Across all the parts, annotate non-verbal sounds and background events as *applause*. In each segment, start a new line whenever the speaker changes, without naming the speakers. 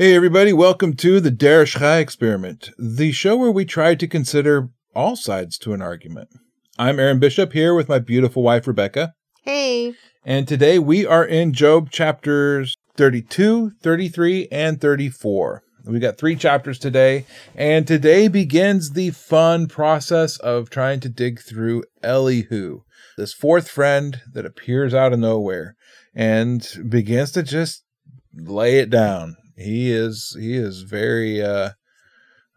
Hey, everybody, welcome to the Derish Chai Experiment, the show where we try to consider all sides to an argument. I'm Aaron Bishop here with my beautiful wife, Rebecca.
Hey.
And today we are in Job chapters 32, 33, and 34. We got three chapters today, and today begins the fun process of trying to dig through Elihu, this fourth friend that appears out of nowhere and begins to just lay it down he is he is very uh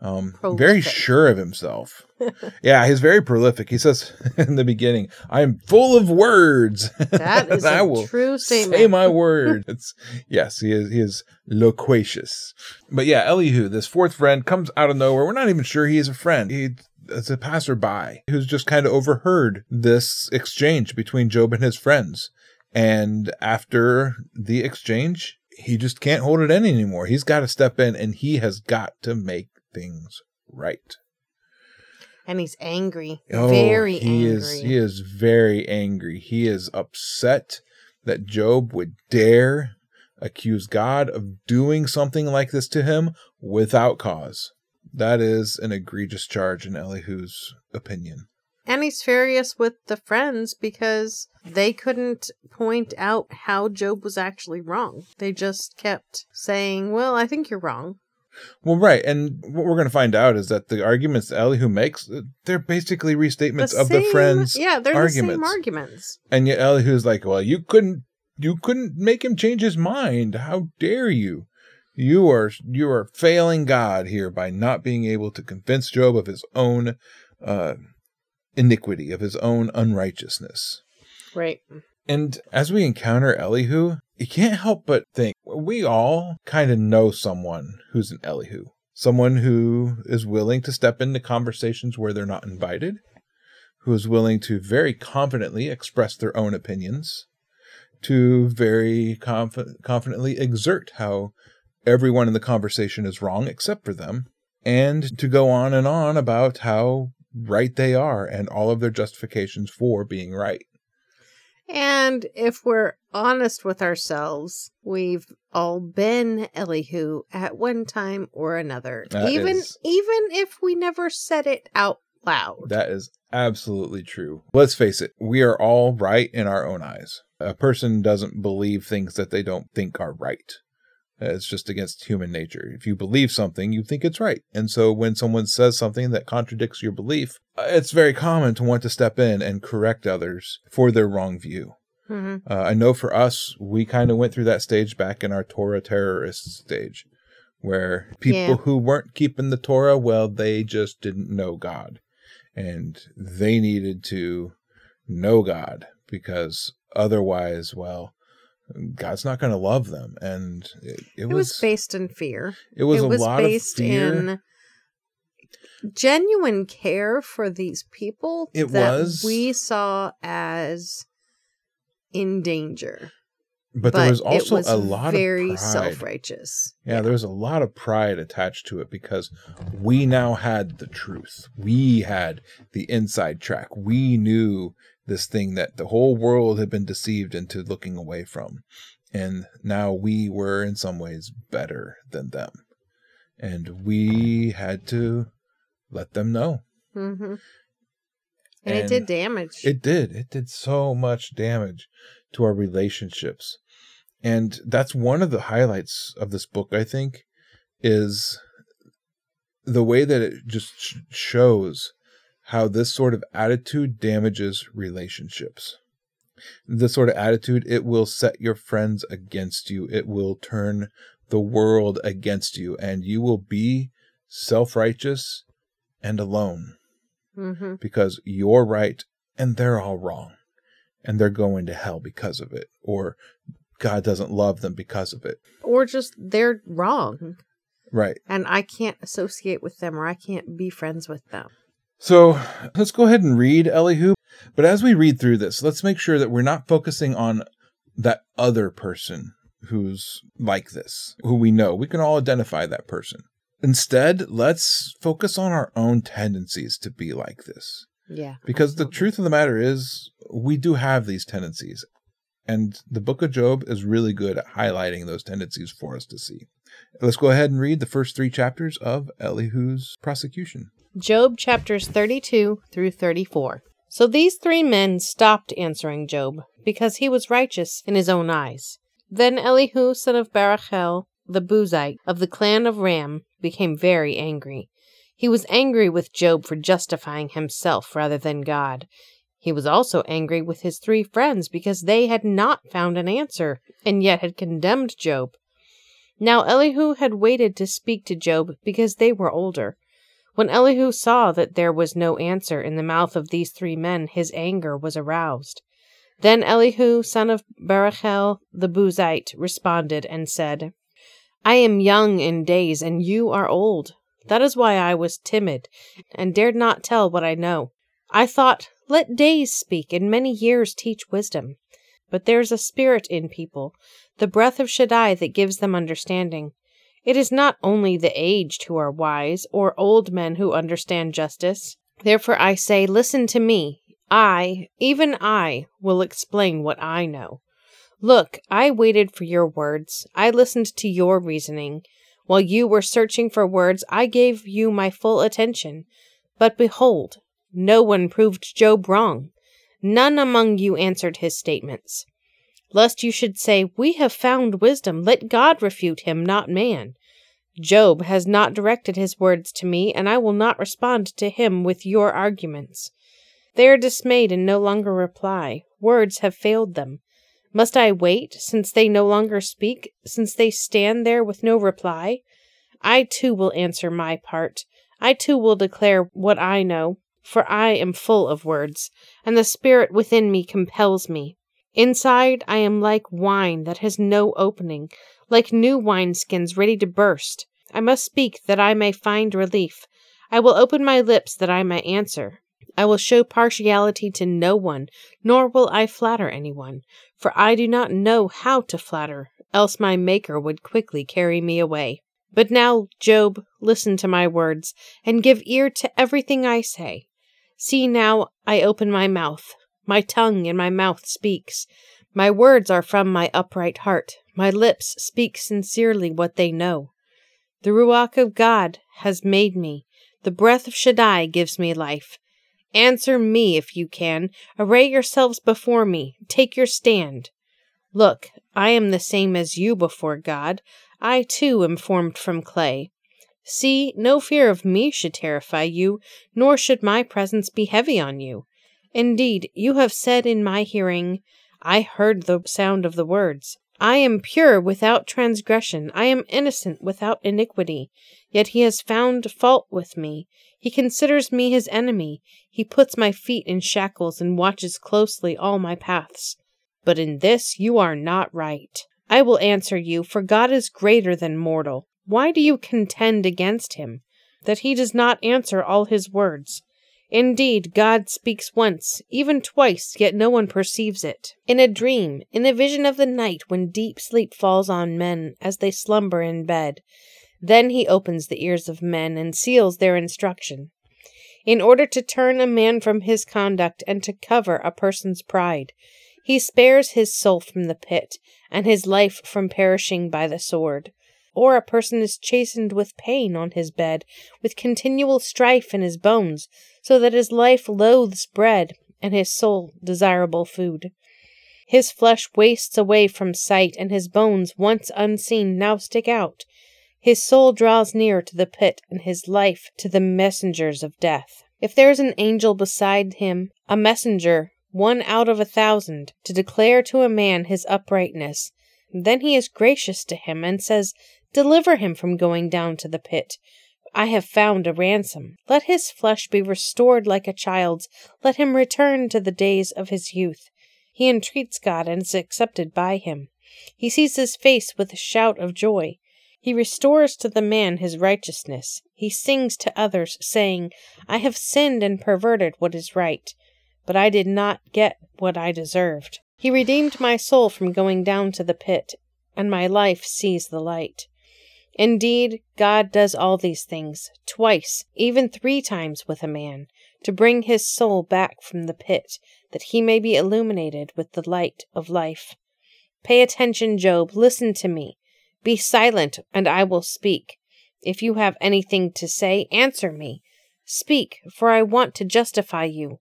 um prolific. very sure of himself. *laughs* yeah, he's very prolific. He says *laughs* in the beginning, "I am full of words." *laughs*
That is a will true statement.
Say my words. yes, he is he is loquacious. But yeah, Elihu, this fourth friend comes out of nowhere. We're not even sure he is a friend. He it's a passerby who's just kind of overheard this exchange between Job and his friends. And after the exchange, he just can't hold it in anymore. He's got to step in and he has got to make things right.
And he's angry. Oh, very
he
angry.
is he is very angry. He is upset that Job would dare accuse God of doing something like this to him without cause. That is an egregious charge in Elihu's opinion.
And he's furious with the friends because they couldn't point out how Job was actually wrong. They just kept saying, Well, I think you're wrong.
Well, right. And what we're going to find out is that the arguments Elihu makes, they're basically restatements the of the friends'
Yeah, they're
arguments.
the same arguments.
And yet Elihu's like, Well, you couldn't you couldn't make him change his mind. How dare you? You are you are failing God here by not being able to convince Job of his own uh, iniquity, of his own unrighteousness.
Right.
And as we encounter Elihu, you can't help but think we all kind of know someone who's an Elihu, someone who is willing to step into conversations where they're not invited, who is willing to very confidently express their own opinions, to very conf- confidently exert how everyone in the conversation is wrong except for them, and to go on and on about how right they are and all of their justifications for being right.
And if we're honest with ourselves, we've all been Elihu at one time or another. That even is, even if we never said it out loud.
That is absolutely true. Let's face it, we are all right in our own eyes. A person doesn't believe things that they don't think are right. It's just against human nature. If you believe something, you think it's right. And so when someone says something that contradicts your belief, it's very common to want to step in and correct others for their wrong view. Mm-hmm. Uh, I know for us, we kind of went through that stage back in our Torah terrorist stage, where people yeah. who weren't keeping the Torah, well, they just didn't know God. And they needed to know God because otherwise, well, God's not going to love them, and it, it,
it was, was, based in fear.
It was, it was based in
genuine care for these people.
It was
we saw as in danger.
But, but there was also was a lot
very
of very
self righteous.
Yeah, yeah, there was a lot of pride attached to it because we now had the truth. We had the inside track. We knew this thing that the whole world had been deceived into looking away from. And now we were in some ways better than them. And we had to let them know.
Mm-hmm. And, and it did damage.
It did. It did so much damage to our relationships. And that's one of the highlights of this book, I think, is the way that it just sh- shows how this sort of attitude damages relationships. This sort of attitude, it will set your friends against you. It will turn the world against you, and you will be self righteous and alone
Mm-hmm.
because you're right and they're all wrong and they're going to hell because of it, or God doesn't love them because of it.
Or just they're wrong
Right.
and I can't associate with them or I can't be friends with them.
So let's go ahead and read Elihu. But as we read through this, let's make sure that we're not focusing on that other person who's like this, who we know. We can all identify that person. Instead, let's focus on our own tendencies to be like this.
Yeah.
Because the truth of the matter is, we do have these tendencies. And the book of Job is really good at highlighting those tendencies for us to see. Let's go ahead and read the first three chapters of Elihu's prosecution.
Job chapters 32 through 34. So these three men stopped answering Job, because he was righteous in his own eyes. Then Elihu, son of Barachel, the Buzite of the clan of Ram, became very angry. He was angry with Job for justifying himself rather than God. He was also angry with his three friends because they had not found an answer, and yet had condemned Job. Now Elihu had waited to speak to Job because they were older. When Elihu saw that there was no answer in the mouth of these three men, his anger was aroused. Then Elihu, son of Barachel the Buzite, responded and said, I am young in days, and you are old. That is why I was timid, and dared not tell what I know. I thought, Let days speak, and many years teach wisdom. But there is a spirit in people, the breath of Shaddai that gives them understanding. It is not only the aged who are wise, or old men who understand justice. Therefore I say, Listen to me. I, even I, will explain what I know. Look, I waited for your words. I listened to your reasoning. While you were searching for words, I gave you my full attention. But behold, no one proved Job wrong. None among you answered his statements. Lest you should say, We have found wisdom, let God refute him, not man. Job has not directed his words to me, and I will not respond to him with your arguments. They are dismayed and no longer reply. Words have failed them. Must I wait, since they no longer speak, since they stand there with no reply? I too will answer my part. I too will declare what I know, for I am full of words, and the spirit within me compels me. Inside I am like wine that has no opening, like new wineskins ready to burst. I must speak that I may find relief. I will open my lips that I may answer. I will show partiality to no one, nor will I flatter anyone, for I do not know how to flatter, else my Maker would quickly carry me away. But now, Job, listen to my words, and give ear to everything I say. See now, I open my mouth. My tongue in my mouth speaks. My words are from my upright heart. My lips speak sincerely what they know. The Ruach of God has made me. The breath of Shaddai gives me life. Answer me if you can. Array yourselves before me. Take your stand. Look, I am the same as you before God. I too am formed from clay. See, no fear of me should terrify you, nor should my presence be heavy on you. Indeed, you have said in my hearing, I heard the sound of the words. I am pure without transgression. I am innocent without iniquity. Yet he has found fault with me. He considers me his enemy. He puts my feet in shackles and watches closely all my paths. But in this you are not right. I will answer you, for God is greater than mortal. Why do you contend against him? That he does not answer all his words. Indeed, God speaks once, even twice, yet no one perceives it. In a dream, in a vision of the night, when deep sleep falls on men as they slumber in bed, then he opens the ears of men and seals their instruction. In order to turn a man from his conduct and to cover a person's pride, he spares his soul from the pit and his life from perishing by the sword. Or a person is chastened with pain on his bed, with continual strife in his bones, so that his life loathes bread and his soul desirable food. His flesh wastes away from sight, and his bones, once unseen, now stick out. His soul draws near to the pit, and his life to the messengers of death. If there is an angel beside him, a messenger, one out of a thousand, to declare to a man his uprightness, then he is gracious to him and says, Deliver him from going down to the pit. I have found a ransom. Let his flesh be restored like a child's. Let him return to the days of his youth. He entreats God and is accepted by him. He sees his face with a shout of joy. He restores to the man his righteousness. He sings to others, saying, I have sinned and perverted what is right, but I did not get what I deserved. He redeemed my soul from going down to the pit, and my life sees the light. Indeed, God does all these things, twice, even three times with a man, to bring his soul back from the pit, that he may be illuminated with the light of life. Pay attention, Job, listen to me. Be silent, and I will speak. If you have anything to say, answer me. Speak, for I want to justify you.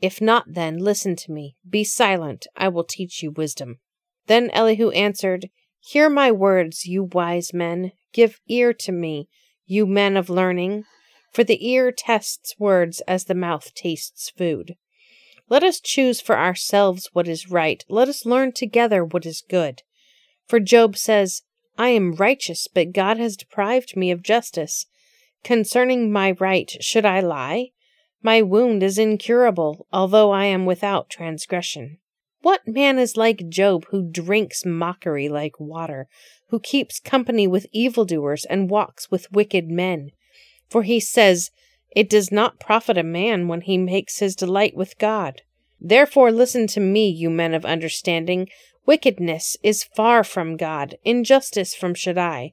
If not, then listen to me. Be silent, I will teach you wisdom. Then Elihu answered, Hear my words, you wise men. Give ear to me, you men of learning. For the ear tests words as the mouth tastes food. Let us choose for ourselves what is right. Let us learn together what is good. For Job says, I am righteous, but God has deprived me of justice. Concerning my right, should I lie? My wound is incurable, although I am without transgression. What man is like Job, who drinks mockery like water, who keeps company with evildoers and walks with wicked men? For he says, It does not profit a man when he makes his delight with God. Therefore listen to me, you men of understanding. Wickedness is far from God, injustice from Shaddai.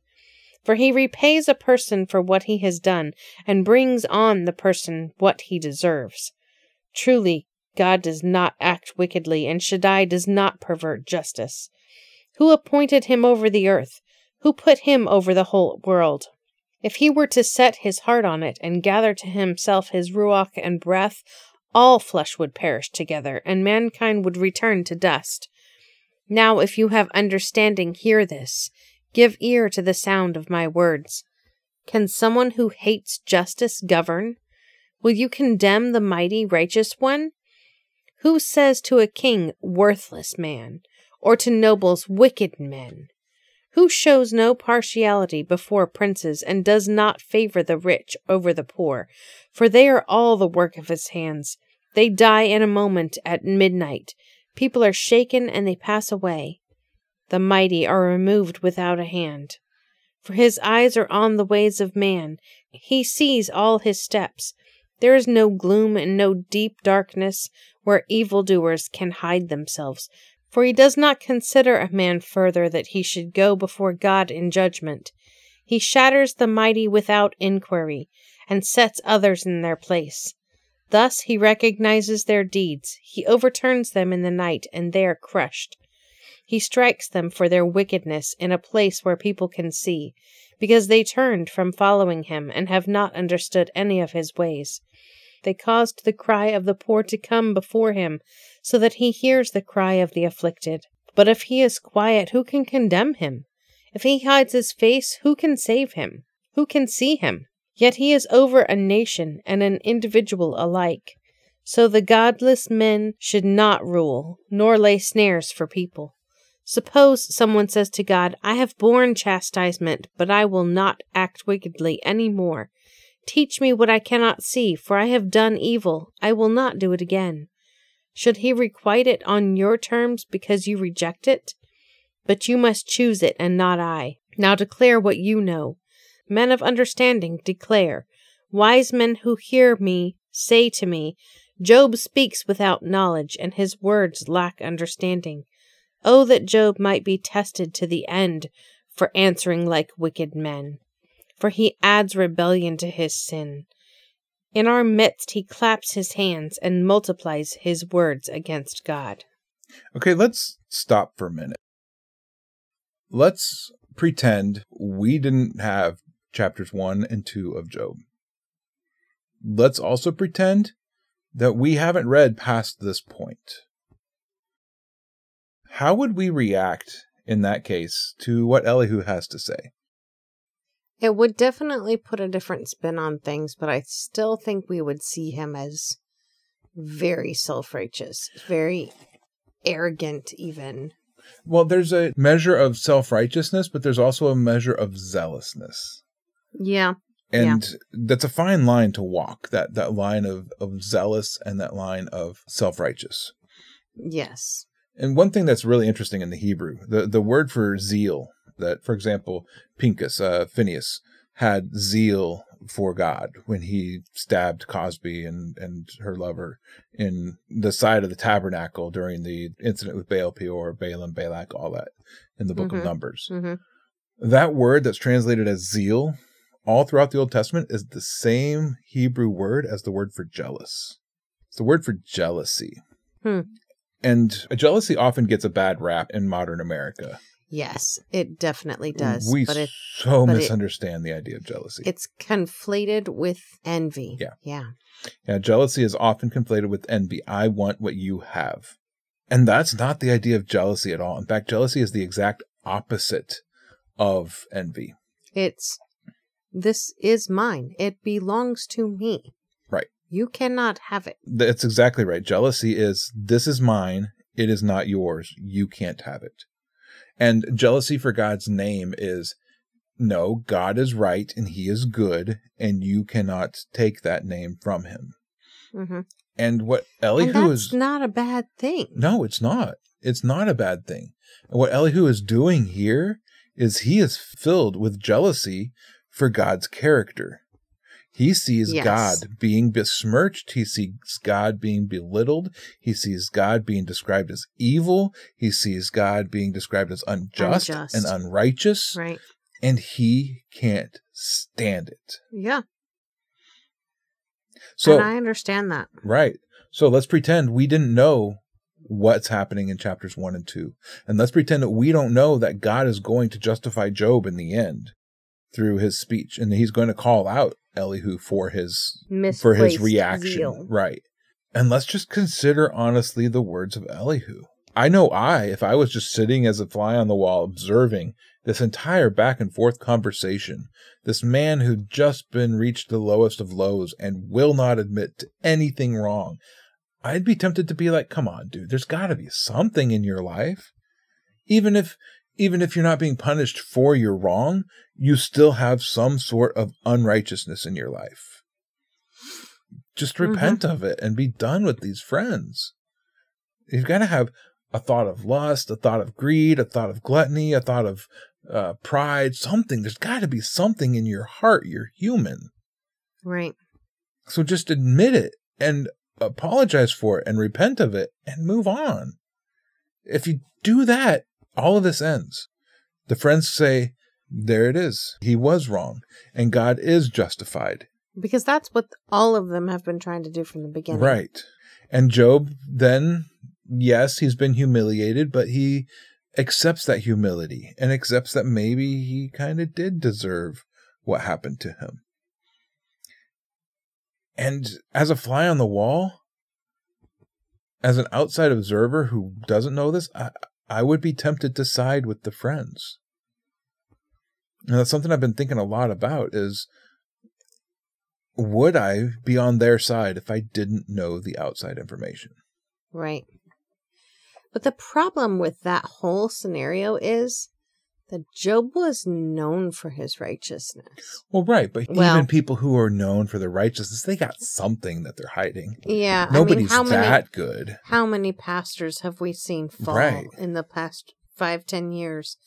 For he repays a person for what he has done, and brings on the person what he deserves. Truly, God does not act wickedly, and Shaddai does not pervert justice. Who appointed him over the earth? Who put him over the whole world? If he were to set his heart on it, and gather to himself his ruach and breath, all flesh would perish together, and mankind would return to dust. Now, if you have understanding, hear this. Give ear to the sound of my words. Can someone who hates justice govern? Will you condemn the mighty righteous one? Who says to a king, worthless man, or to nobles, wicked men? Who shows no partiality before princes, and does not favor the rich over the poor? For they are all the work of his hands. They die in a moment at midnight. People are shaken and they pass away. The mighty are removed without a hand. For his eyes are on the ways of man. He sees all his steps. There is no gloom and no deep darkness where evildoers can hide themselves. For he does not consider a man further that he should go before God in judgment. He shatters the mighty without inquiry, and sets others in their place. Thus he recognizes their deeds. He overturns them in the night, and they are crushed. He strikes them for their wickedness in a place where people can see, because they turned from following him and have not understood any of his ways. They caused the cry of the poor to come before him, so that he hears the cry of the afflicted. But if he is quiet, who can condemn him? If he hides his face, who can save him? Who can see him? Yet he is over a nation and an individual alike. So the godless men should not rule, nor lay snares for people. Suppose someone says to God, I have borne chastisement, but I will not act wickedly any more. Teach me what I cannot see, for I have done evil. I will not do it again. Should he requite it on your terms because you reject it? But you must choose it and not I. Now declare what you know. Men of understanding declare. Wise men who hear me say to me, Job speaks without knowledge, and his words lack understanding. Oh, that Job might be tested to the end for answering like wicked men. For he adds rebellion to his sin. In our midst, he claps his hands and multiplies his words against God.
Okay, let's stop for a minute. Let's pretend we didn't have chapters 1 and 2 of Job. Let's also pretend that we haven't read past this point. How would we react in that case to what Elihu has to say?
It would definitely put a different spin on things, but I still think we would see him as very self righteous, very arrogant, even.
Well, there's a measure of self righteousness, but there's also a measure of zealousness.
Yeah.
And yeah. that's a fine line to walk, that, that line of, of zealous and that line of self righteous.
Yes.
And one thing that's really interesting in the Hebrew, the, the word for zeal, that, for example, Pinchas, uh, Phineas, had zeal for God when he stabbed Cozbi and, and her lover in the side of the tabernacle during the incident with Baal Peor, Balaam, Balak, all that in the book mm-hmm. of Numbers. Mm-hmm. That word that's translated as zeal all throughout the Old Testament is the same Hebrew word as the word for jealous. It's the word for jealousy. Hmm. And jealousy often gets a bad rap in modern America.
Yes, it definitely does.
We but it, so but misunderstand it, the idea of jealousy.
It's conflated with envy.
Yeah.
Yeah.
Yeah. Jealousy is often conflated with envy. I want what you have. And that's not the idea of jealousy at all. In fact, jealousy is the exact opposite of envy.
It's this is mine. It belongs to me.
Right.
You cannot have it.
That's exactly right. Jealousy is this is mine. It is not yours. You can't have it. And jealousy for God's name is no, God is right and he is good, and you cannot take that name from him. Mm-hmm. And what Elihu
and that's
is
not a bad thing.
No, it's not. It's not a bad thing. And what Elihu is doing here is he is filled with jealousy for God's character. He sees yes. God being besmirched. He sees God being belittled. He sees God being described as evil. He sees God being described as unjust, unjust. and unrighteous.
Right.
And he can't stand it.
Yeah.
So
and I understand that.
Right. So let's pretend we didn't know what's happening in chapters one and two. And let's pretend that we don't know that God is going to justify Job in the end through his speech and he's going to call out Elihu for his
Misplaced
for his reaction.
Zeal.
Right. And let's just consider honestly the words of Elihu. I know I, if I was just sitting as a fly on the wall observing this entire back and forth conversation, this man who'd just been reached the lowest of lows and will not admit to anything wrong, I'd be tempted to be like, come on, dude, there's got to be something in your life. Even if even if you're not being punished for your wrong, you still have some sort of unrighteousness in your life. Just mm-hmm. repent of it and be done with these friends. You've got to have a thought of lust, a thought of greed, a thought of gluttony, a thought of uh, pride, something. There's got to be something in your heart. You're human.
Right.
So just admit it and apologize for it and repent of it and move on. If you do that, all of this ends. The friends say, there it is. He was wrong, and God is justified.
Because that's what all of them have been trying to do from the beginning.
Right. And Job then, yes, he's been humiliated, but he accepts that humility and accepts that maybe he kind of did deserve what happened to him. And as a fly on the wall, as an outside observer who doesn't know this, I, I would be tempted to side with the friends. And that's something I've been thinking a lot about is would I be on their side if I didn't know the outside information?
Right. But the problem with that whole scenario is that Job was known for his righteousness.
Well, right, but well, even people who are known for their righteousness, they got something that they're hiding.
Yeah,
nobody's
I mean,
that
many,
good.
How many pastors have we seen fall right. in the past five, ten years?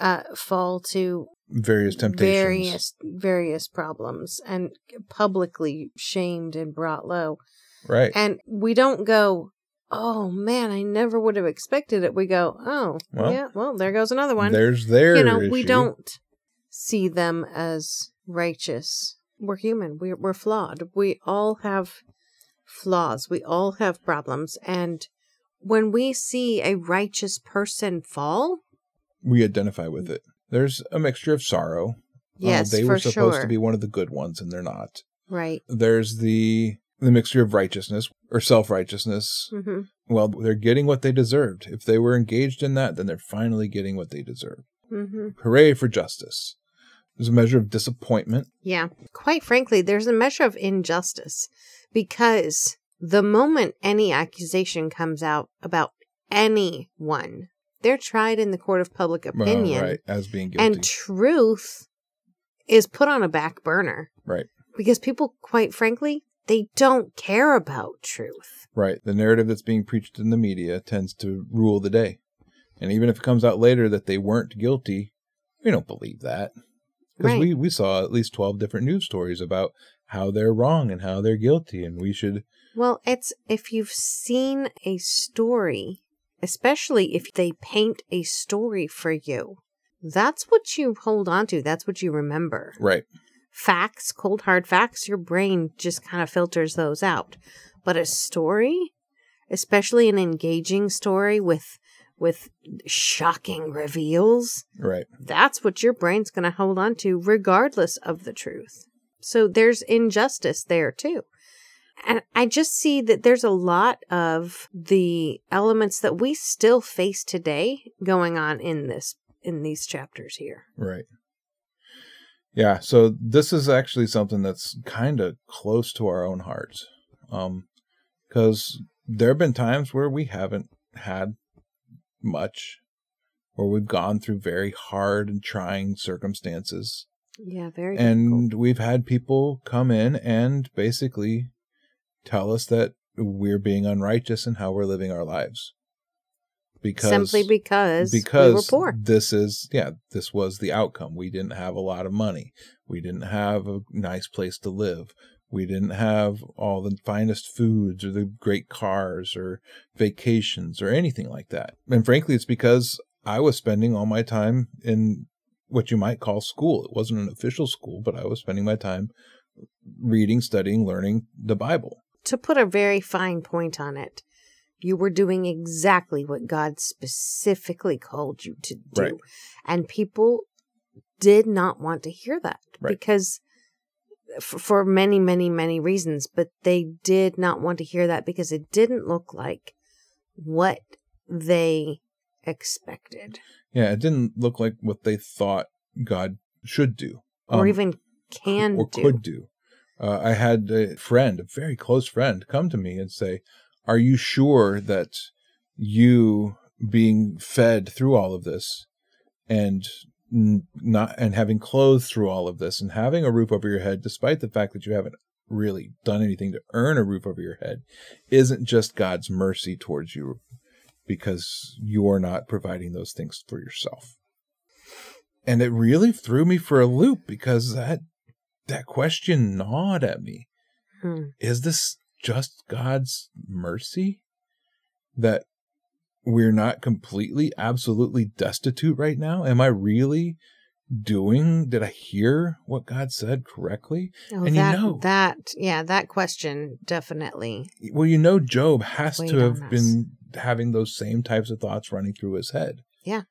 Uh, fall to
various temptations,
various various problems, and publicly shamed and brought low.
Right,
and we don't go oh man, I never would have expected it. We go, oh, well, yeah, well, there goes another one.
There's their
You know,
issue.
we don't see them as righteous. We're human. We're, we're flawed. We all have flaws. We all have problems. And when we see a righteous person fall,
we identify with it. There's a mixture of sorrow. Uh,
yes,
uh, they were supposed
sure.
to be one of the good ones, and they're not.
Right.
There's the the mixture of righteousness or self righteousness. Mm-hmm. Well, they're getting what they deserved. If they were engaged in that, then they're finally getting what they deserve. Mm-hmm. Hooray for justice. There's a measure of disappointment.
Yeah. Quite frankly, there's a measure of injustice because the moment any accusation comes out about anyone, they're tried in the court of public opinion.
right, as being guilty.
And truth is put on a back burner.
Right.
Because people, quite frankly, they don't care about truth.
Right. The narrative that's being preached in the media tends to rule the day. And even if it comes out later that they weren't guilty, we don't believe that. Because right. we, we saw at least 12 different news stories about how they're wrong and how they're guilty. And we should.
Well, it's if you've seen a story, especially if they paint a story for you, that's what you hold on to. That's what you remember.
Right.
Facts, cold hard facts, your brain just kind of filters those out. But a story, especially an engaging story with with shocking reveals.
Right.
That's what your brain's going to hold on to regardless of the truth. So there's injustice there too. And I just see that there's a lot of the elements that we still face today going on in this in these chapters here.
Right. Yeah, so this is actually something that's kind of close to our own hearts. Um cuz there have been times where we haven't had much, or we've gone through very hard and trying circumstances.
Yeah, very.
And
difficult.
we've had people come in and basically tell us that we're being unrighteous in how we're living our lives.
Because simply because
because
we were poor.
This is yeah, this was the outcome. We didn't have a lot of money. We didn't have a nice place to live. We didn't have all the finest foods or the great cars or vacations or anything like that. And frankly, it's because I was spending all my time in what you might call school. It wasn't an official school, but I was spending my time reading, studying, learning the Bible.
To put a very fine point on it, you were doing exactly what God specifically called you to do.
Right.
And people did not want to hear that
right.
because for many, many, many reasons, but they did not want to hear that because it didn't look like what they expected.
Yeah, it didn't look like what they thought God should do,
um, or even can do
or
do.
could do. Uh, I had a friend, a very close friend, come to me and say, "Are you sure that you being fed through all of this and not and having clothes through all of this and having a roof over your head despite the fact that you haven't really done anything to earn a roof over your head isn't just God's mercy towards you because you're not providing those things for yourself. And it really threw me for a loop because that that question gnawed at me. Hmm. Is this just God's mercy that we're not completely, absolutely destitute right now? Am I really doing? Did I hear what God said correctly?
Oh, and that, you know that, yeah, that question definitely.
Well, you know, Job has to have been having those same types of thoughts running through his head.
Yeah.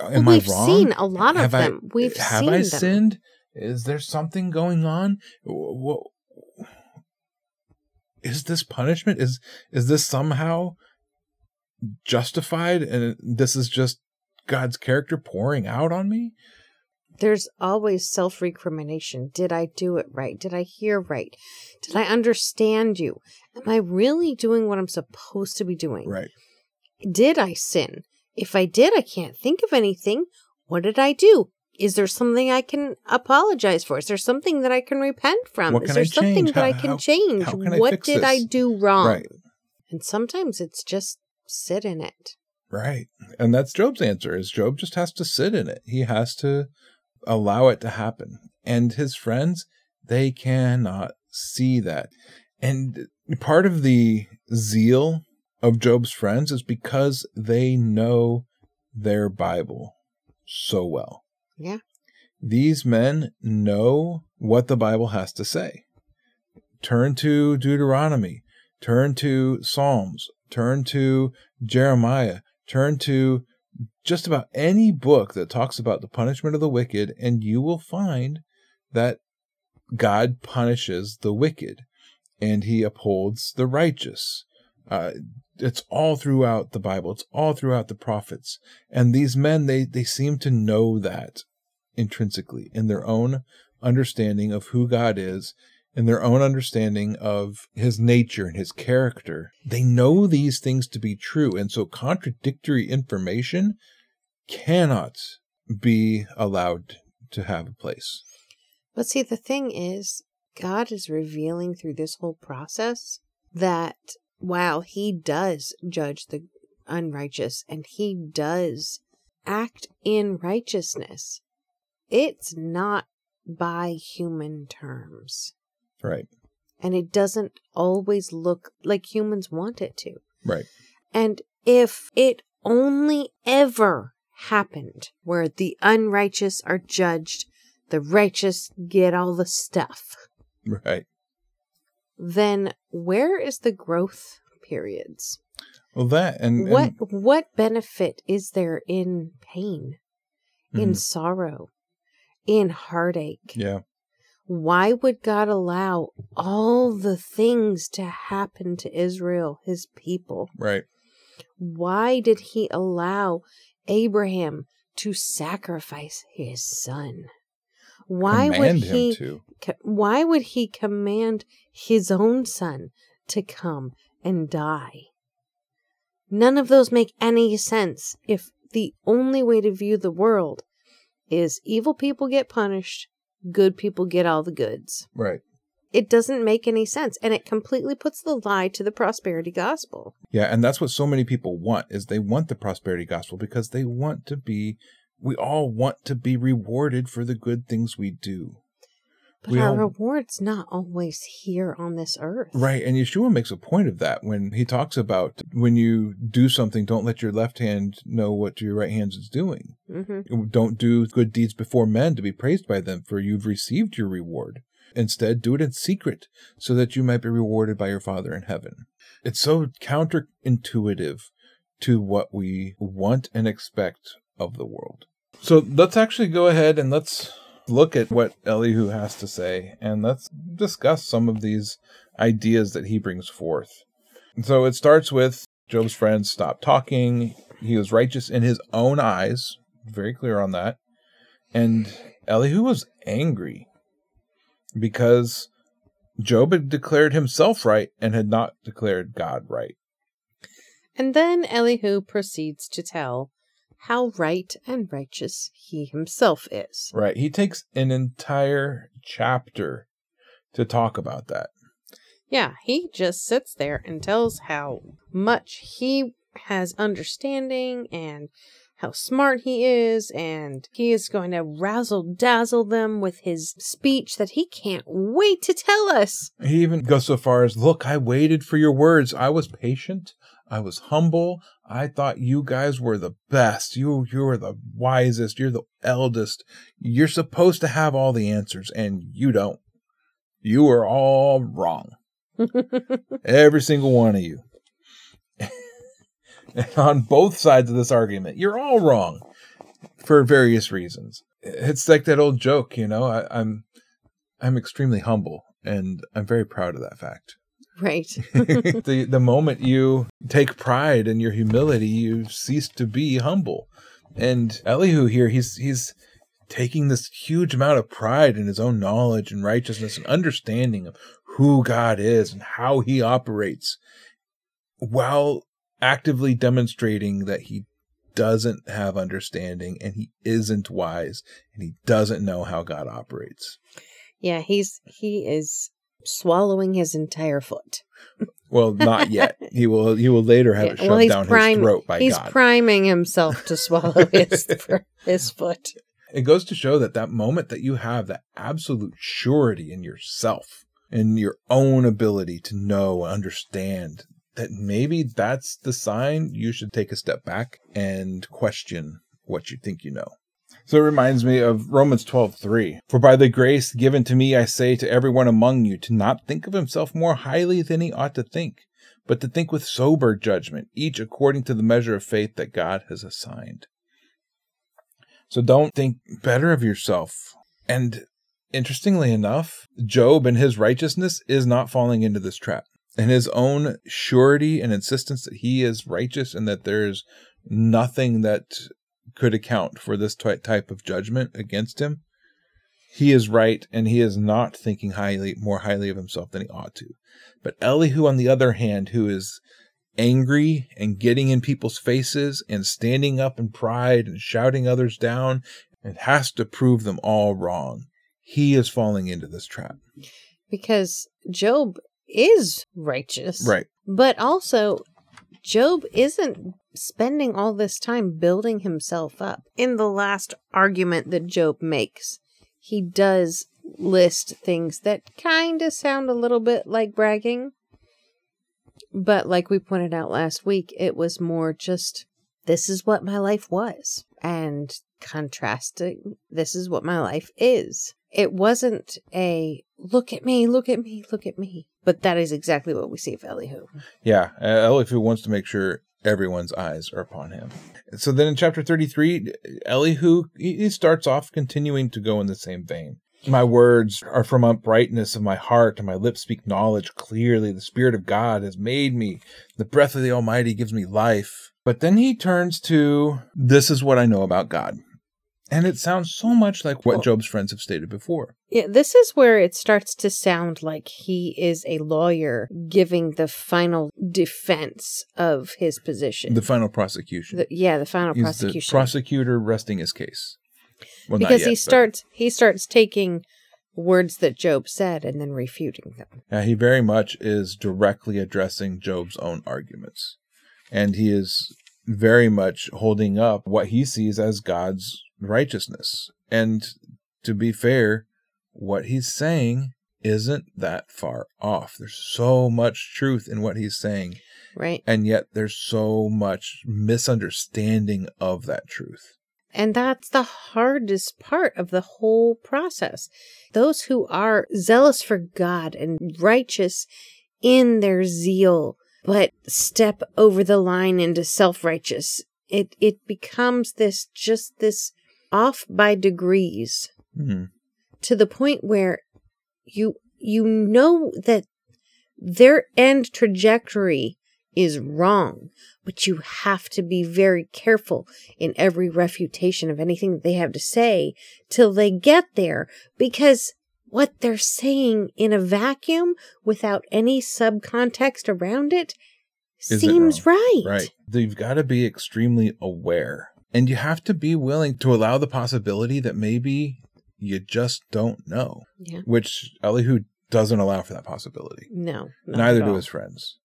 Am
well,
I
we've
wrong?
seen a lot of
have
them.
I,
we've
have I
them.
sinned? Is there something going on? What, is this punishment? Is is this somehow justified and this is just God's character pouring out on me?
There's always self recrimination. Did I do it right? Did I hear right? Did I understand you? Am I really doing what I'm supposed to be doing?
Right.
Did I sin? If I did, I can't think of anything. What did I do? Is there something I can apologize for? Is there something that I can repent from? Is there
I
something
change?
that
how,
I can
how,
change?
How can I
what did
this?
I do wrong?
Right.
And sometimes it's just sit in it.
Right. And that's Job's answer is Job just has to sit in it. He has to allow it to happen. And his friends, they cannot see that. And part of the zeal of Job's friends is because they know their Bible so well.
Yeah.
These men know what the Bible has to say. Turn to Deuteronomy, turn to Psalms, turn to Jeremiah, turn to just about any book that talks about the punishment of the wicked, and you will find that God punishes the wicked and he upholds the righteous. Uh, it's all throughout the Bible. It's all throughout the prophets. And these men, they, they seem to know that. intrinsically in their own understanding of who God is, in their own understanding of his nature and his character. They know these things to be true. And so contradictory information cannot be allowed to have a place.
But see, the thing is, God is revealing through this whole process that while He does judge the unrighteous and He does act in righteousness, it's not by human terms.
Right.
And it doesn't always look like humans want it to.
Right.
And if it only ever happened where the unrighteous are judged, the righteous get all the stuff.
Right.
Then where is the growth periods?
Well, that and
what
and,
what benefit is there in pain, mm-hmm. in sorrow, in heartache?
Yeah.
Why would God allow all the things to happen to Israel, his people?
Right.
Why did he allow Abraham to sacrifice his son? Why
command
would he
to.
why would he command his own son to come and die? None of those make any sense if the only way to view the world is evil people get punished, good people get all the goods.
Right.
It doesn't make any sense and it completely puts the lie to the prosperity gospel.
Yeah, and that's what so many people want is they want the prosperity gospel because they want to be we all want to be rewarded for the good things we do.
But
we
our
all,
reward's not always here on this earth.
Right. And Yeshua makes a point of that when he talks about when you do something, don't let your left hand know what your right hand is doing.
Mm-hmm.
Don't do good deeds before men to be praised by them, for you've received your reward. Instead, do it in secret so that you might be rewarded by your Father in heaven. It's so counterintuitive to what we want and expect of the world. So let's actually go ahead and let's look at what Elihu has to say and let's discuss some of these ideas that he brings forth. So it starts with Job's friends stop talking. He was righteous in his own eyes, very clear on that. And Elihu was angry because Job had declared himself right and had not declared God right.
And then Elihu proceeds to tell how right and righteous he himself is.
Right. He takes an entire chapter to talk about that.
Yeah, he just sits there and tells how much he has understanding and how smart he is, and he is going to razzle dazzle them with his speech that he can't wait to tell us.
He even goes so far as, Look, I waited for your words. I was patient. I was humble. I thought you guys were the best. You you were the wisest. You're the eldest. You're supposed to have all the answers, and you don't. You are all wrong. *laughs* Every single one of you. *laughs* on both sides of this argument, you're all wrong for various reasons. It's like that old joke, you know. I, I'm I'm extremely humble, and I'm very proud of that fact.
Right. *laughs* *laughs*
the the moment you take pride in your humility, you cease to be humble. And Elihu here, he's he's taking this huge amount of pride in his own knowledge and righteousness and understanding of who God is and how he operates while actively demonstrating that he doesn't have understanding and he isn't wise and he doesn't know how God operates.
Yeah, he's he is swallowing his entire foot.
Well, not yet. *laughs* he will. He will later have yeah, it shoved well, down
prim-
his throat by
he's
God.
He's priming himself to swallow *laughs* his his foot.
It goes to show that that moment that you have that absolute surety in yourself, in your own ability to know, and understand, that maybe that's the sign you should take a step back and question what you think you know. So it reminds me of Romans 12:3. For by the grace given to me I say to everyone among you to not think of himself more highly than he ought to think, but to think with sober judgment, each according to the measure of faith that God has assigned. So don't think better of yourself. And interestingly enough, Job and his righteousness is not falling into this trap. And his own surety and insistence that he is righteous and that there's nothing that could account for this ty- type of judgment against him, he is right and he is not thinking highly more highly of himself than he ought to. But Elihu, on the other hand, who is angry and getting in people's faces and standing up in pride and shouting others down and has to prove them all wrong. He is falling into this trap.
Because Job is righteous.
Right.
But also, Job isn't spending all this time building himself up. In the last argument that Job makes, he does list things that kind of sound a little bit like bragging. But like we pointed out last week, it was more just this is what my life was and contrasting this is what my life is. It wasn't a look at me, look at me, look at me. But that is exactly what we see of Elihu.
Yeah, Elihu wants to make sure everyone's eyes are upon him. So then in chapter 33, Elihu, he starts off continuing to go in the same vein. My words are from uprightness of my heart, and my lips speak knowledge clearly. The Spirit of God has made me. The breath of the Almighty gives me life. But then he turns to, This is what I know about God. And it sounds so much like what Job's friends have stated before.
Yeah, this is where it starts to sound like he is a lawyer giving the final defense of his position.
The final prosecution.
The, yeah, the final
He's
prosecution.
The prosecutor resting his case.
Well, because yet, he starts but... he starts taking words that Job said and then refuting them.
Yeah, he very much is directly addressing Job's own arguments. And he is very much holding up what he sees as God's righteousness. And to be fair, what he's saying isn't that far off. There's so much truth in what he's saying.
Right.
And yet there's so much misunderstanding of that truth.
And that's the hardest part of the whole process. Those who are zealous for God and righteous in their zeal, but step over the line into self-righteous, it, it becomes this, just this off by degrees
mm-hmm.
to the point where you, you know that their end trajectory is wrong, but you have to be very careful in every refutation of anything that they have to say till they get there because what they're saying in a vacuum without any subcontext around it is seems it right.
Right. They've got to be extremely aware and you have to be willing to allow the possibility that maybe you just don't know.
Yeah.
Which Elihu doesn't allow for that possibility.
No.
Neither do his friends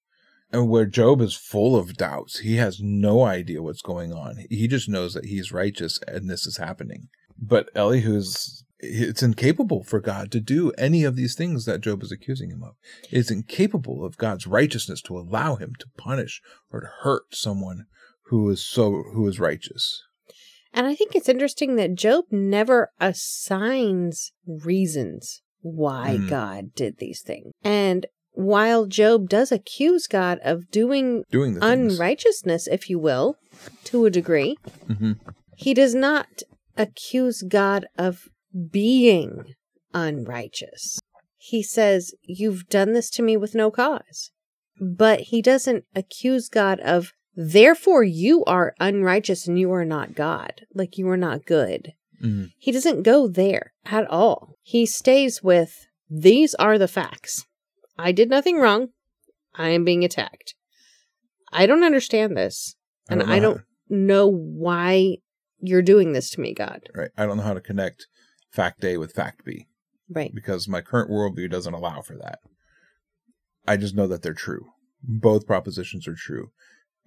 and where Job is full of doubts. He has no idea what's going on. He just knows that he's righteous and this is happening. But Elihu's it's incapable for God to do any of these things that Job is accusing him of. It's incapable of God's righteousness to allow him to punish or to hurt someone who is so who is righteous.
And I think it's interesting that Job never assigns reasons why mm. God did these things. And while Job does accuse God of doing,
doing
unrighteousness, if you will, to a degree,
mm-hmm.
he does not accuse God of being unrighteous. He says, You've done this to me with no cause. But he doesn't accuse God of, therefore you are unrighteous and you are not God. Like you are not good.
Mm-hmm.
He doesn't go there at all. He stays with, These are the facts. I did nothing wrong. I am being attacked. I don't understand this. And I don't, I don't know why you're doing this to me, God.
Right. I don't know how to connect fact A with fact B.
Right.
Because my current worldview doesn't allow for that. I just know that they're true. Both propositions are true.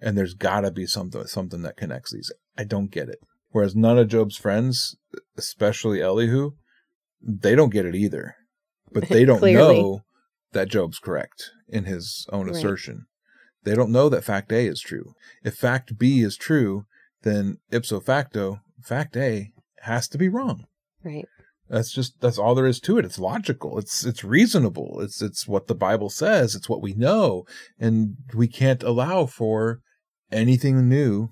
And there's gotta be something something that connects these. I don't get it. Whereas none of Job's friends, especially Elihu, they don't get it either. But they *laughs* don't know that Job's correct in his own right. assertion. They don't know that fact A is true. If fact B is true, then ipso facto, fact A has to be wrong.
Right.
That's just that's all there is to it. It's logical. It's it's reasonable. It's it's what the Bible says. It's what we know, and we can't allow for anything new.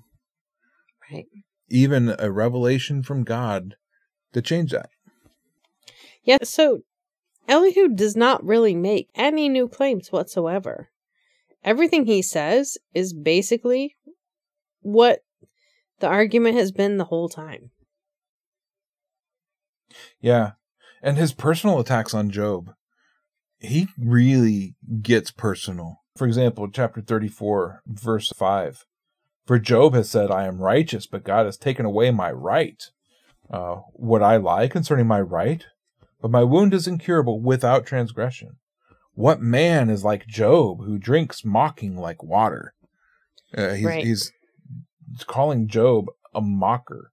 Right.
Even a revelation from God to change that.
Yeah. So Elihu does not really make any new claims whatsoever. Everything he says is basically what The argument has been the whole time.
Yeah. And his personal attacks on Job, he really gets personal. For example, chapter 34, verse 5. For Job has said, I am righteous, but God has taken away my right. Uh, would I lie concerning my right? But my wound is incurable without transgression. What man is like Job who drinks mocking like water? Uh, he's, right. he's calling Job a mocker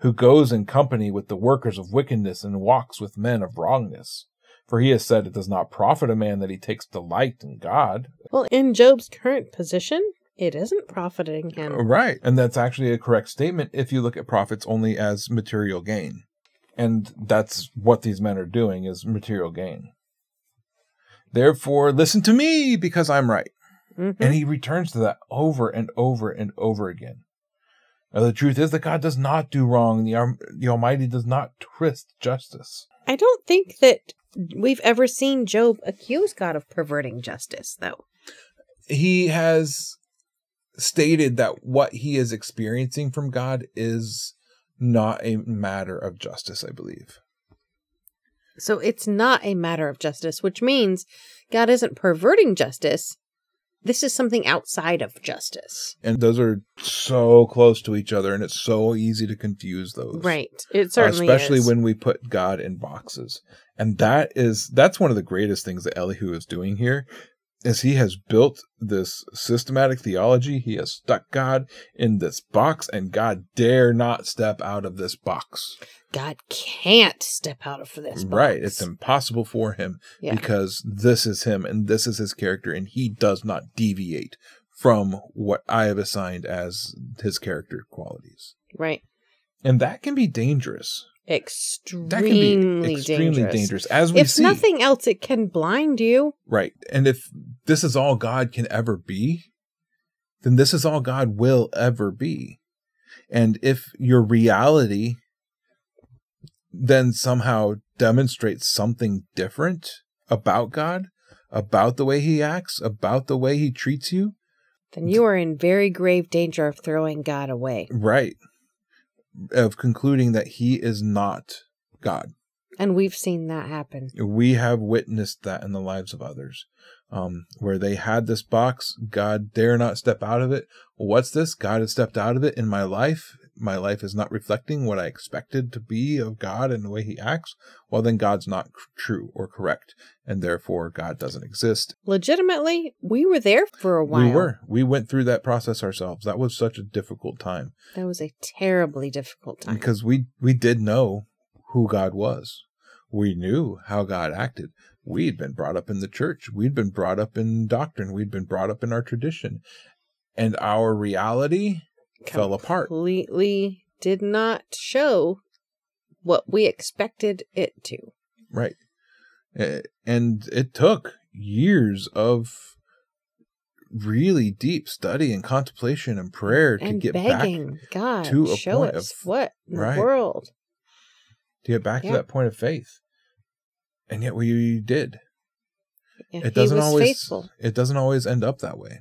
who goes in company with the workers of wickedness and walks with men of wrongness. For he has said it does not profit a man that he takes delight in God.
Well, in Job's current position, it isn't profiting him.
Uh, right. And that's actually a correct statement if you look at profits only as material gain. And that's what these men are doing is material gain. Therefore, listen to me because I'm right. Mm-hmm. And he returns to that over and over and over again. Now, the truth is that God does not do wrong. The, the Almighty does not twist justice.
I don't think that we've ever seen Job accuse God of perverting justice, though.
He has stated that what he is experiencing from God is not a matter of justice, I believe.
So it's not a matter of justice, which means God isn't perverting justice. This is something outside of justice.
And those are so close to each other, and it's so easy to confuse those.
Right. It certainly
Especially
is.
when we put God in boxes. And that is that's one of the greatest things that Elihu is doing here is he has built this systematic theology. He has stuck God in this box, and God dare not step out of this box.
God can't step out of this box.
Right. It's impossible for him yeah. because this is him and this is his character, and he does not deviate from what I have assigned as his character qualities.
Right.
And that can be dangerous
extremely, that can be extremely dangerous. dangerous.
As we
if
see,
nothing else, it can blind you.
Right, and if this is all God can ever be, then this is all God will ever be. And if your reality then somehow demonstrates something different about God, about the way He acts, about the way He treats you,
then you are in very grave danger of throwing God away.
Right of concluding that he is not God.
And we've seen that happen.
We have witnessed that in the lives of others. Um, where they had this box, God dare not step out of it. What's this? God has stepped out of it in my life. My life is not reflecting what I expected to be of God and the way He acts. Well, then God's not true or correct, and therefore God doesn't exist.
Legitimately, we were there for a while.
We were. We went through that process ourselves. That was such a difficult time.
That was a terribly difficult time
because we we did know who God was. We knew how God acted. We'd been brought up in the church. We'd been brought up in doctrine. We'd been brought up in our tradition. And our reality fell apart.
Completely did not show what we expected it to.
Right. And it took years of really deep study and contemplation and prayer to get
begging
back
God,
to a
show
point
us
of
what in
right.
the world
to get back yeah. to that point of faith. And yet we did.
Yeah, it doesn't always faithful.
it doesn't always end up that way.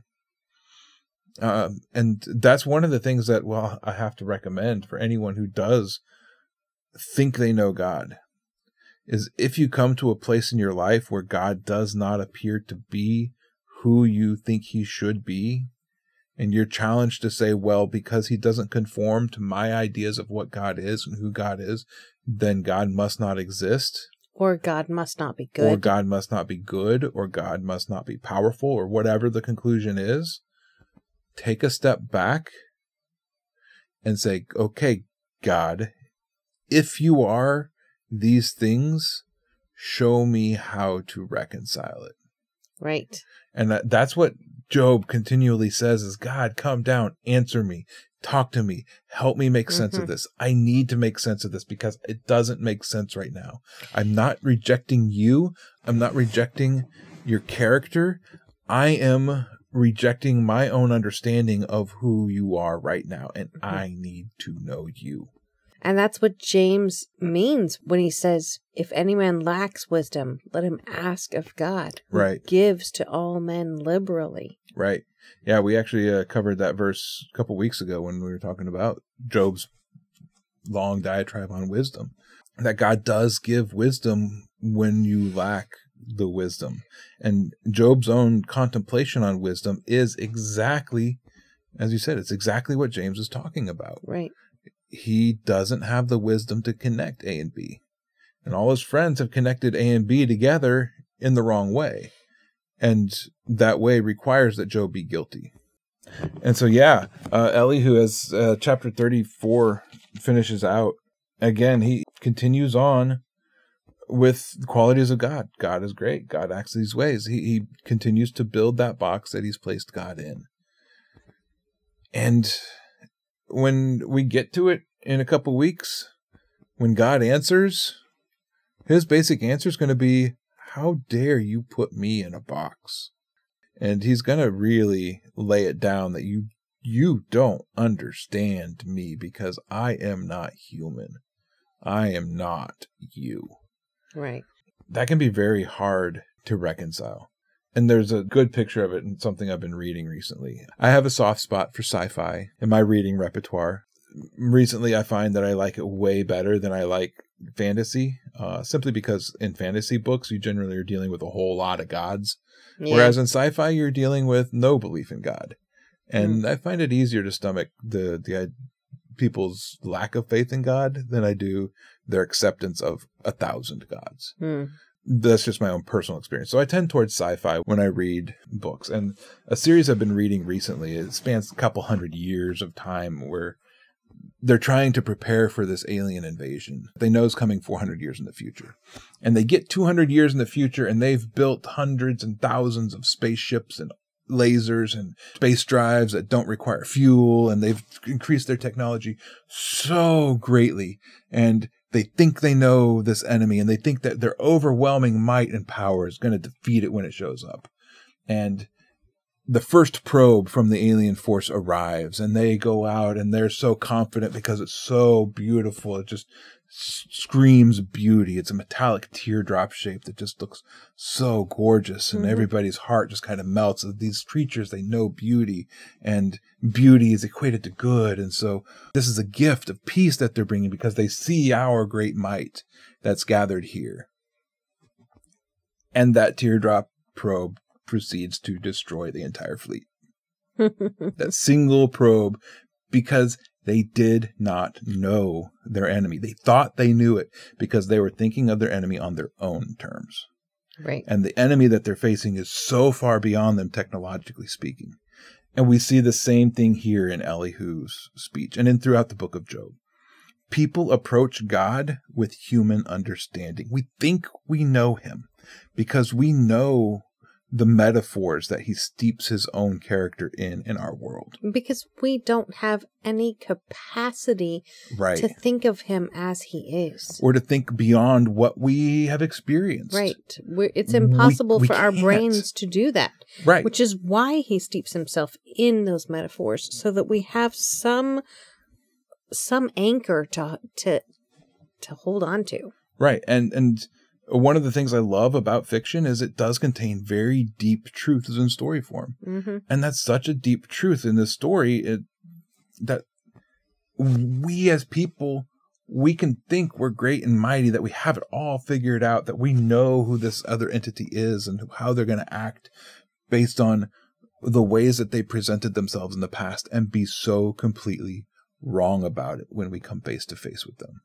Um, and that's one of the things that well I have to recommend for anyone who does think they know God is if you come to a place in your life where God does not appear to be who you think he should be and you're challenged to say well because he doesn't conform to my ideas of what God is and who God is then God must not exist.
Or God must not be good.
Or God must not be good, or God must not be powerful, or whatever the conclusion is. Take a step back and say, okay, God, if you are these things, show me how to reconcile it.
Right.
And that, that's what Job continually says is God, come down, answer me, talk to me, help me make sense mm-hmm. of this. I need to make sense of this because it doesn't make sense right now. I'm not rejecting you. I'm not rejecting your character. I am rejecting my own understanding of who you are right now and mm-hmm. I need to know you.
And that's what James means when he says, If any man lacks wisdom, let him ask of God, who
Right.
gives to all men liberally.
Right. Yeah, we actually uh, covered that verse a couple weeks ago when we were talking about Job's long diatribe on wisdom. That God does give wisdom when you lack the wisdom. And Job's own contemplation on wisdom is exactly, as you said, it's exactly what James is talking about.
Right.
He doesn't have the wisdom to connect A and B. And all his friends have connected A and B together in the wrong way. And that way requires that Job be guilty. And so, yeah, uh, Elihu, as uh, chapter 34 finishes out, again, he continues on with the qualities of God. God is great. God acts these ways. He, he continues to build that box that he's placed God in. And when we get to it in a couple weeks, when God answers, his basic answer is going to be, How dare you put me in a box? And he's going to really lay it down that you you don't understand me because I am not human. I am not you.
Right.
That can be very hard to reconcile. And there's a good picture of it in something I've been reading recently. I have a soft spot for sci fi in my reading repertoire. Recently, I find that I like it way better than I like fantasy, uh, simply because in fantasy books, you generally are dealing with a whole lot of gods.
Yeah.
Whereas in sci fi, you're dealing with no belief in God. And I find it easier to stomach the, the people's lack of faith in God than I do their acceptance of a thousand gods
Hmm.
that's just my own personal experience. So I tend towards sci-fi when I read books. And a series I've been reading recently, it spans a couple hundred years of time where they're trying to prepare for this alien invasion. They know is coming 400 years in the future. And they get 200 years in the future and they've built hundreds and thousands of spaceships and lasers and space drives that don't require fuel and they've increased their technology so greatly and they think they know this enemy and they think that their overwhelming might and power is going to defeat it when it shows up. And the first probe from the alien force arrives and they go out and they're so confident because it's so beautiful. It just screams beauty. It's a metallic teardrop shape that just looks so gorgeous and
Mhm.
everybody's heart just kind of melts these creatures they know beauty and beauty is equated to good and so this is a gift of peace that they're bringing because they see our great might that's gathered here. And that teardrop probe proceeds to destroy the entire fleet. *laughs* That single probe because they did not know their enemy. They thought they knew it because they were thinking of their enemy on their own terms.
right.
And the enemy that they're facing is so far beyond them, technologically speaking. And we see the same thing here in Elihu's speech and in throughout the book of Job. People approach God with human understanding. We think we know him because we know the metaphors that he steeps his own character in in our world.
Because we don't have any capacity
Right.
to think of him as he is.
or to think beyond what we have experienced.
Right. We're, it's impossible
we
for our
can't.
brains to do that,
Right.
which is why he steeps himself in those metaphors so that we have some some anchor to to to hold on to.
Right. And and one of the things I love about fiction is it does contain very deep truths in story form.
hmm
And that's such a deep truth in this story it, that we as people we can think we're great and mighty that we have it all figured out that we know who this other entity is and how they're going to act based on the ways that they presented themselves in the past and be so completely wrong about it when we come face to face with them.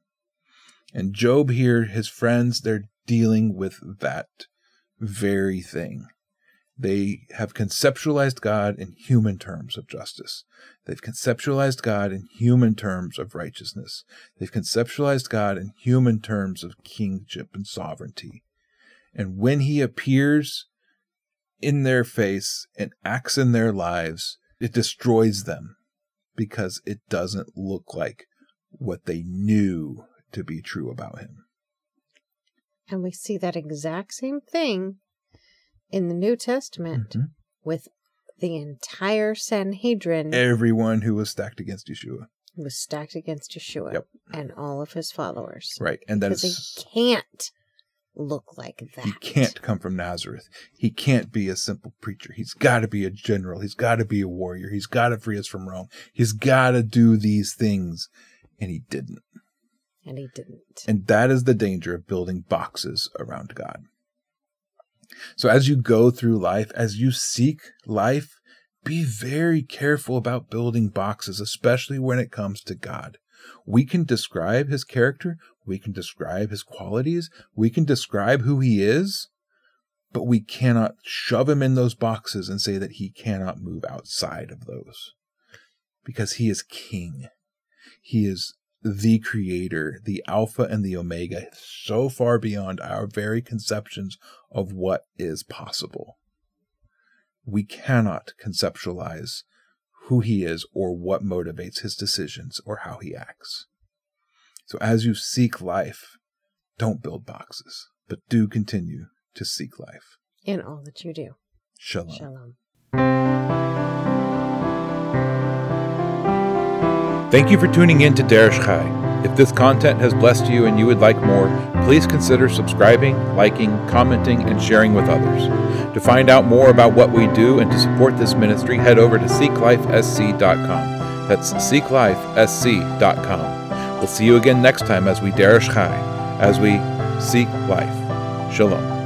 And Job here, his friends, they're dealing with that very thing. They have conceptualized God in human terms of justice. They've conceptualized God in human terms of righteousness. They've conceptualized God in human terms of kingship and sovereignty. And when he appears in their face and acts in their lives, it destroys them because it doesn't look like what they knew to be true about him.
And we see that exact same thing in the New Testament
Mhm.
with the entire Sanhedrin.
Everyone who was stacked against Yeshua.
was stacked against Yeshua
Yep.
and all of his followers.
Right. And that
Because he can't look like that.
he can't come from Nazareth. He can't be a simple preacher. He's got to be a general. He's got to be a warrior. He's got to free us from Rome. He's got to do these things. And he didn't.
And he didn't.
And that is the danger of building boxes around God. So as you go through life, as you seek life, be very careful about building boxes, especially when it comes to God. We can describe his character, we can describe his qualities, we can describe who he is, but we cannot shove him in those boxes and say that he cannot move outside of those. Because he is king. He is the creator, the Alpha and the Omega, so far beyond our very conceptions of what is possible. We cannot conceptualize who he is or what motivates his decisions or how he acts. So as you seek life, don't build boxes, but do continue to seek life.
In all that you do.
Shalom.
Shalom.
Thank you for tuning in to Derish Chai. If this content has blessed you and you would like more, please consider subscribing, liking, commenting, and sharing with others. To find out more about what we do and to support this ministry, head over to seeklifesc.com. That's seeklifesc.com. We'll see you again next time as we Derish Chai, as we seek life. Shalom.